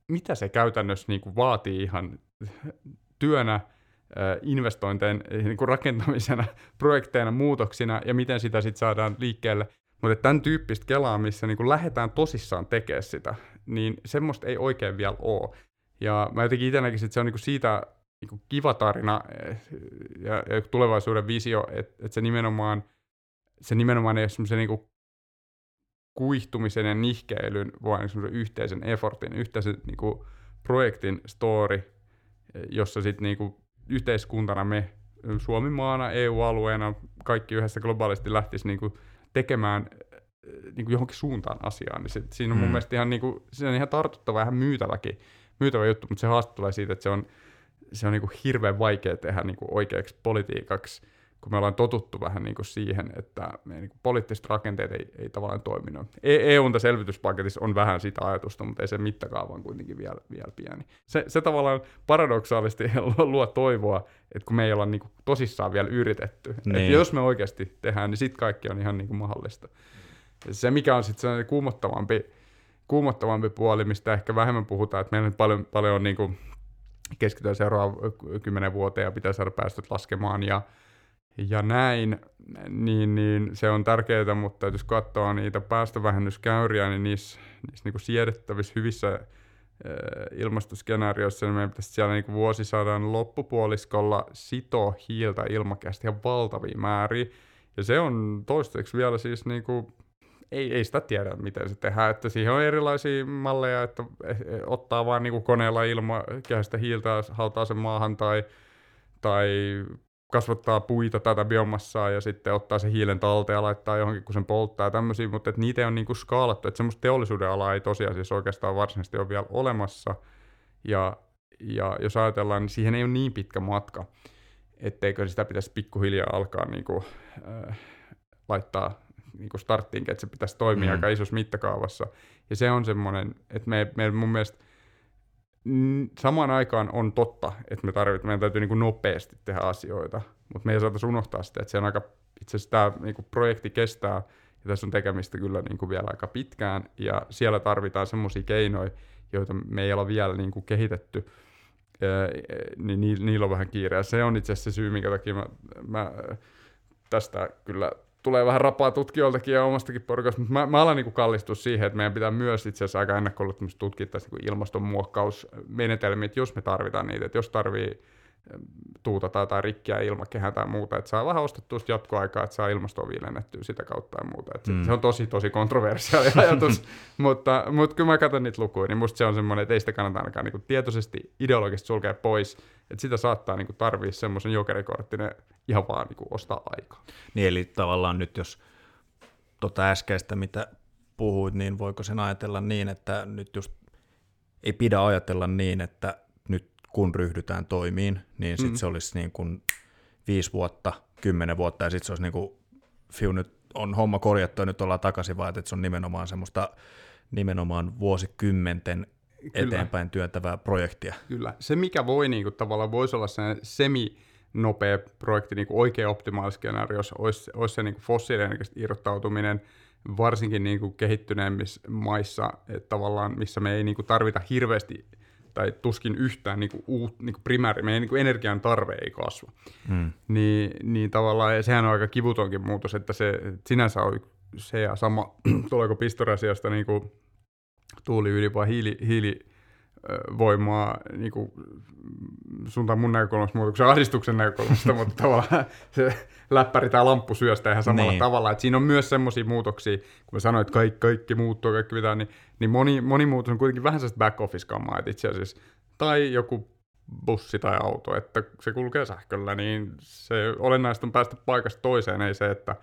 mitä se käytännössä niin kuin vaatii ihan työnä, investointeen niin kuin rakentamisena, <laughs> projekteina, muutoksina ja miten sitä sitten saadaan liikkeelle. Mutta tämän tyyppistä kelaa, missä niin lähdetään tosissaan tekemään sitä, niin semmoista ei oikein vielä ole. Ja mä jotenkin itse näkisin, että se on niin siitä niin kiva tarina ja, ja tulevaisuuden visio, että, että se nimenomaan, se nimenomaan ei ole semmoisen niin kuihtumisen ja nihkeilyn, vaan semmoisen yhteisen effortin, yhteisen niin kuin projektin story, jossa sitten niin yhteiskuntana me Suomi maana, EU-alueena, kaikki yhdessä globaalisti lähtisi niin kuin tekemään niin kuin johonkin suuntaan asiaan, niin se, siinä on mm. mun mielestä ihan, niin kuin, se on ihan tartuttava ihan myytäväkin, myytävä juttu, mutta se haaste tulee siitä, että se on, se on niin kuin hirveän vaikea tehdä niin kuin oikeaksi politiikaksi kun me ollaan totuttu vähän niin kuin siihen, että meidän niin kuin poliittiset rakenteet ei, ei tavallaan toiminut. EUn selvityspaketissa on vähän sitä ajatusta, mutta ei se mittakaava on kuitenkin vielä, vielä pieni. Se, se tavallaan paradoksaalisesti <laughs> luo toivoa, että kun me ei olla niin kuin tosissaan vielä yritetty, niin. että jos me oikeasti tehdään, niin sitten kaikki on ihan niin kuin mahdollista. Se, mikä on sitten se kuumottavampi, kuumottavampi puoli, mistä ehkä vähemmän puhutaan, että meillä paljon, paljon on niin kuin keskitytään seuraavaan kymmenen vuoteen ja pitää saada päästöt laskemaan ja ja näin, niin, niin se on tärkeää, mutta jos katsoo niitä päästövähennyskäyriä, niin niissä, niissä niin siedettävissä hyvissä äh, ilmastoskenaarioissa, niin meidän pitäisi siellä niin vuosisadan loppupuoliskolla sitoa hiiltä ilmakehästä ihan valtavia määriä. Ja se on toistaiseksi vielä siis niin kuin, ei, ei sitä tiedä, miten se tehdään. Että siihen on erilaisia malleja, että ottaa vaan niin koneella ilmakehästä hiiltä, hautaa sen maahan tai tai kasvattaa puita tätä biomassaa ja sitten ottaa se hiilen talteen ja laittaa johonkin, kun sen polttaa ja tämmöisiä, mutta että niitä on niin kuin skaalattu, että semmoista teollisuuden alaa ei tosiasiassa oikeastaan varsinaisesti ole vielä olemassa, ja, ja jos ajatellaan, niin siihen ei ole niin pitkä matka, etteikö sitä pitäisi pikkuhiljaa alkaa niin kuin, äh, laittaa niin kuin starttiin, että se pitäisi toimia mm. aika isossa mittakaavassa. Ja se on semmoinen, että me, me mun mielestä samaan aikaan on totta, että me tarvitaan, meidän täytyy niin kuin nopeasti tehdä asioita, mutta me ei saataisi unohtaa sitä, että se on aika, itse asiassa tämä niin kuin projekti kestää, ja tässä on tekemistä kyllä niin kuin vielä aika pitkään, ja siellä tarvitaan semmoisia keinoja, joita me ei ole vielä niin kuin kehitetty, niin niillä on vähän kiire. Ja se on itse asiassa se syy, minkä takia mä, mä tästä kyllä tulee vähän rapaa tutkijoiltakin ja omastakin porukasta, mutta mä, mä alan niin kallistua siihen, että meidän pitää myös itse asiassa aika ennakkoluulottomasti tutkia tässä niin ilmastonmuokkausmenetelmiä, jos me tarvitaan niitä, että jos tarvii tuuta tai, tai rikkiä ilmakehää tai muuta, että saa vähän ostettua jatkoaikaa, että saa ilmastoa viilennettyä sitä kautta ja muuta. Että mm. Se on tosi, tosi kontroversiaali <laughs> ajatus, mutta, mutta kun mä katson niitä lukuja, niin musta se on semmoinen, että ei sitä kannata ainakaan niin tietoisesti ideologisesti sulkea pois, että sitä saattaa niin tarvii semmoisen jokerikorttinen ihan vaan niin ostaa aikaa. Niin eli tavallaan nyt jos tota äskeistä, mitä puhuit, niin voiko sen ajatella niin, että nyt just ei pidä ajatella niin, että kun ryhdytään toimiin, niin sitten mm. se olisi niin kuin viisi vuotta, kymmenen vuotta ja sitten se olisi niin kuin, fiu, nyt on homma korjattu ja nyt ollaan takaisin, vaan että se on nimenomaan semmoista nimenomaan vuosikymmenten Kyllä. eteenpäin työntävää projektia. Kyllä. Se, mikä voi niin kuin, tavallaan voisi olla se semi nopea projekti, niin kuin oikea optimaaliskenaario, olisi, olisi se niin fossiilinen irrottautuminen, varsinkin niin kuin kehittyneemmissä maissa, että tavallaan, missä me ei niin kuin tarvita hirveästi tai tuskin yhtään niin kuin uut, niin kuin primääri, meidän niin kuin energian tarve ei kasva. Mm. Niin, niin tavallaan, ja sehän on aika kivutonkin muutos, että se sinänsä on se ja sama, <clears throat> tuleeko pistorasiasta niin kuin tuuli yli vai hiili, hiili voimaa niin kuin sun tai mun näkökulmasta muuta kuin se ahdistuksen näkökulmasta, <laughs> mutta tavallaan se läppäri tai lamppu syö sitä ihan samalla niin. tavalla. Et siinä on myös semmoisia muutoksia, kun mä sanoin, että kaikki, kaikki muuttuu, kaikki pitää, niin, niin moni, moni muutos on kuitenkin vähän sellaista back office kammaa, että itse asiassa, tai joku bussi tai auto, että se kulkee sähköllä, niin se olennaista on päästä paikasta toiseen, ei se, että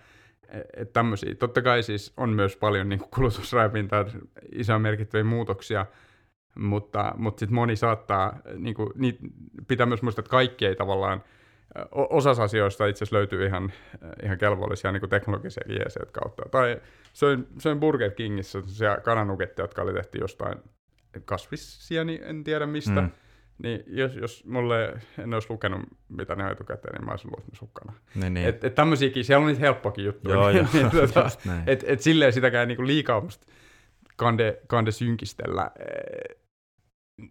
että tämmöisiä. Totta kai siis on myös paljon niin kulutusraipintaa, isoja merkittäviä muutoksia, mutta, mutta sitten moni saattaa, niin kuin, niin pitää myös muistaa, että kaikki ei tavallaan, osassa asioista itse asiassa löytyy ihan, ihan kelvollisia niin teknologisia jeeseet kautta. Tai söin, söin Burger Kingissä kananuketteja, jotka oli tehty jostain kasvissieni, en tiedä mistä. Mm. Niin jos, jos mulle en olisi lukenut, mitä ne on etukäteen, niin mä olisin luullut sukkana. Niin, niin. Et, et tämmöisiäkin, siellä on niitä helppoakin juttuja. Joo, <laughs> niin, joo, niin, tota, et, et silleen sitäkään niinku liikaa kande, kande synkistellä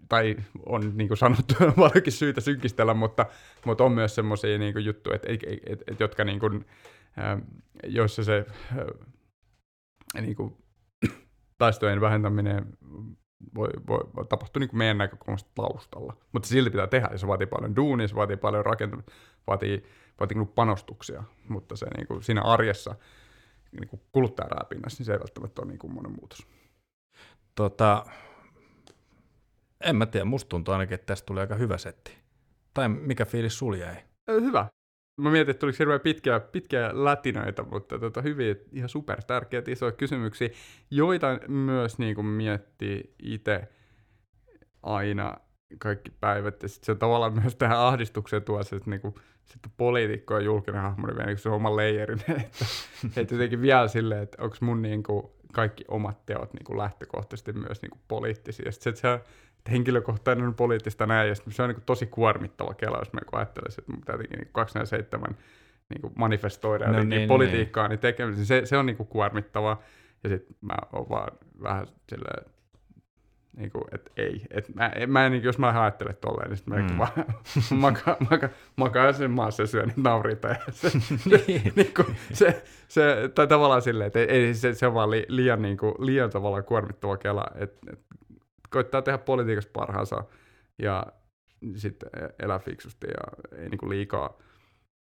tai on niin kuin sanottu <laughs> paljonkin syytä synkistellä, mutta, mutta on myös semmoisia niin juttuja, että, että, että, että, jotka niin kuin, joissa se niin kuin, <clears throat> taistojen vähentäminen voi, voi, voi tapahtua niin kuin meidän näkökulmasta taustalla. Mutta silti pitää tehdä, ja se vaatii paljon duunia, se vaatii paljon rakentamista, vaatii, vaatii niin panostuksia, mutta se niin kuin siinä arjessa niin kuin kuluttajarääpinnassa, niin se ei välttämättä ole niin kuin monen muutos. Tota, en mä tiedä, musta tuntuu ainakin, että tästä tuli aika hyvä setti. Tai mikä fiilis sul jäi? Hyvä. Mä mietin, että tuliko hirveän pitkiä, pitkiä lätinöitä, mutta tota, hyviä, ihan super tärkeitä isoja kysymyksiä, joita myös niin kuin miettii itse aina kaikki päivät. Ja sitten se tavallaan myös tähän ahdistukseen tuo se, että niinku, sitten poliitikko ja julkinen hahmo, niin vielä se oma leijerin. <laughs> että, että jotenkin vielä silleen, että onko mun niinku kaikki omat teot niinku lähtökohtaisesti myös niinku poliittisia. Ja sitten se, että henkilökohtainen on poliittista näin, ja se on niin kuin tosi kuormittava kela, jos mä ajattelisin, että mun pitää niin 247 niin kuin manifestoida no, niin, politiikkaa, niin, niin tekemisen, se, se on niin kuin kuormittava, ja sitten mä oon vaan vähän silleen, niin kuin, että ei. Et mä, mä en, jos mä ajattelen tolleen, niin sitten mä mm. vaan makaan <laughs> maka, maka sen maassa ja syön naurita. Ja se, <laughs> niin. niin kuin, se, se, tai tavallaan silleen, että ei, se, se on vaan li, liian, niin kuin, liian tavallaan kuormittava kela, että et, koittaa tehdä politiikassa parhaansa ja sitten elää fiksusti ja ei niinku liikaa,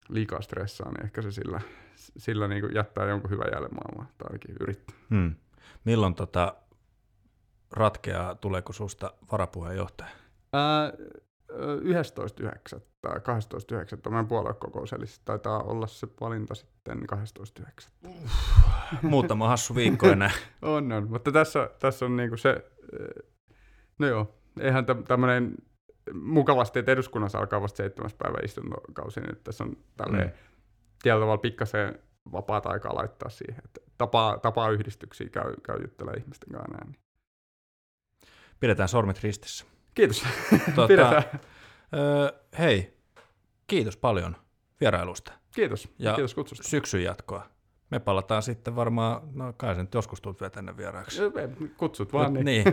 liikaa stressaa, niin ehkä se sillä, sillä niinku jättää jonkun hyvän jäljen maailmaan, tai ainakin yrittää. Hmm. Milloin tota ratkeaa, tuleeko susta varapuheenjohtaja? Ää, 11.9. tai 12.9. on puoluekokous, eli taitaa olla se valinta sitten 12.9. Muutama hassu viikko enää. <laughs> on, on, mutta tässä, tässä on niinku se, no joo, eihän tämmöinen mukavasti, että eduskunnassa alkaa vasta seitsemäs päivä istuntokausi, niin tässä on tälleen mm. tietyllä tavalla pikkasen vapaata aikaa laittaa siihen, että tapaa, tapaa yhdistyksiä, käy, käy juttelemaan ihmisten kanssa näin. Pidetään sormet ristissä. Kiitos. Tuota, <laughs> Pidetään. Öö, hei, kiitos paljon vierailusta. Kiitos. Ja kiitos kutsusta. syksyn jatkoa. Me palataan sitten varmaan, no kai sen joskus tulet vielä tänne vieraaksi. Kutsut vaan. Niin. niin,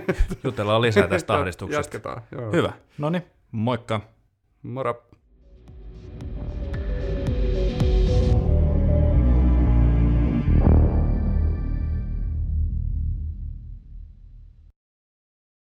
jutellaan lisää tästä <laughs> ahdistuksesta. Jatketaan. Joo. Hyvä. No niin, moikka. Moro.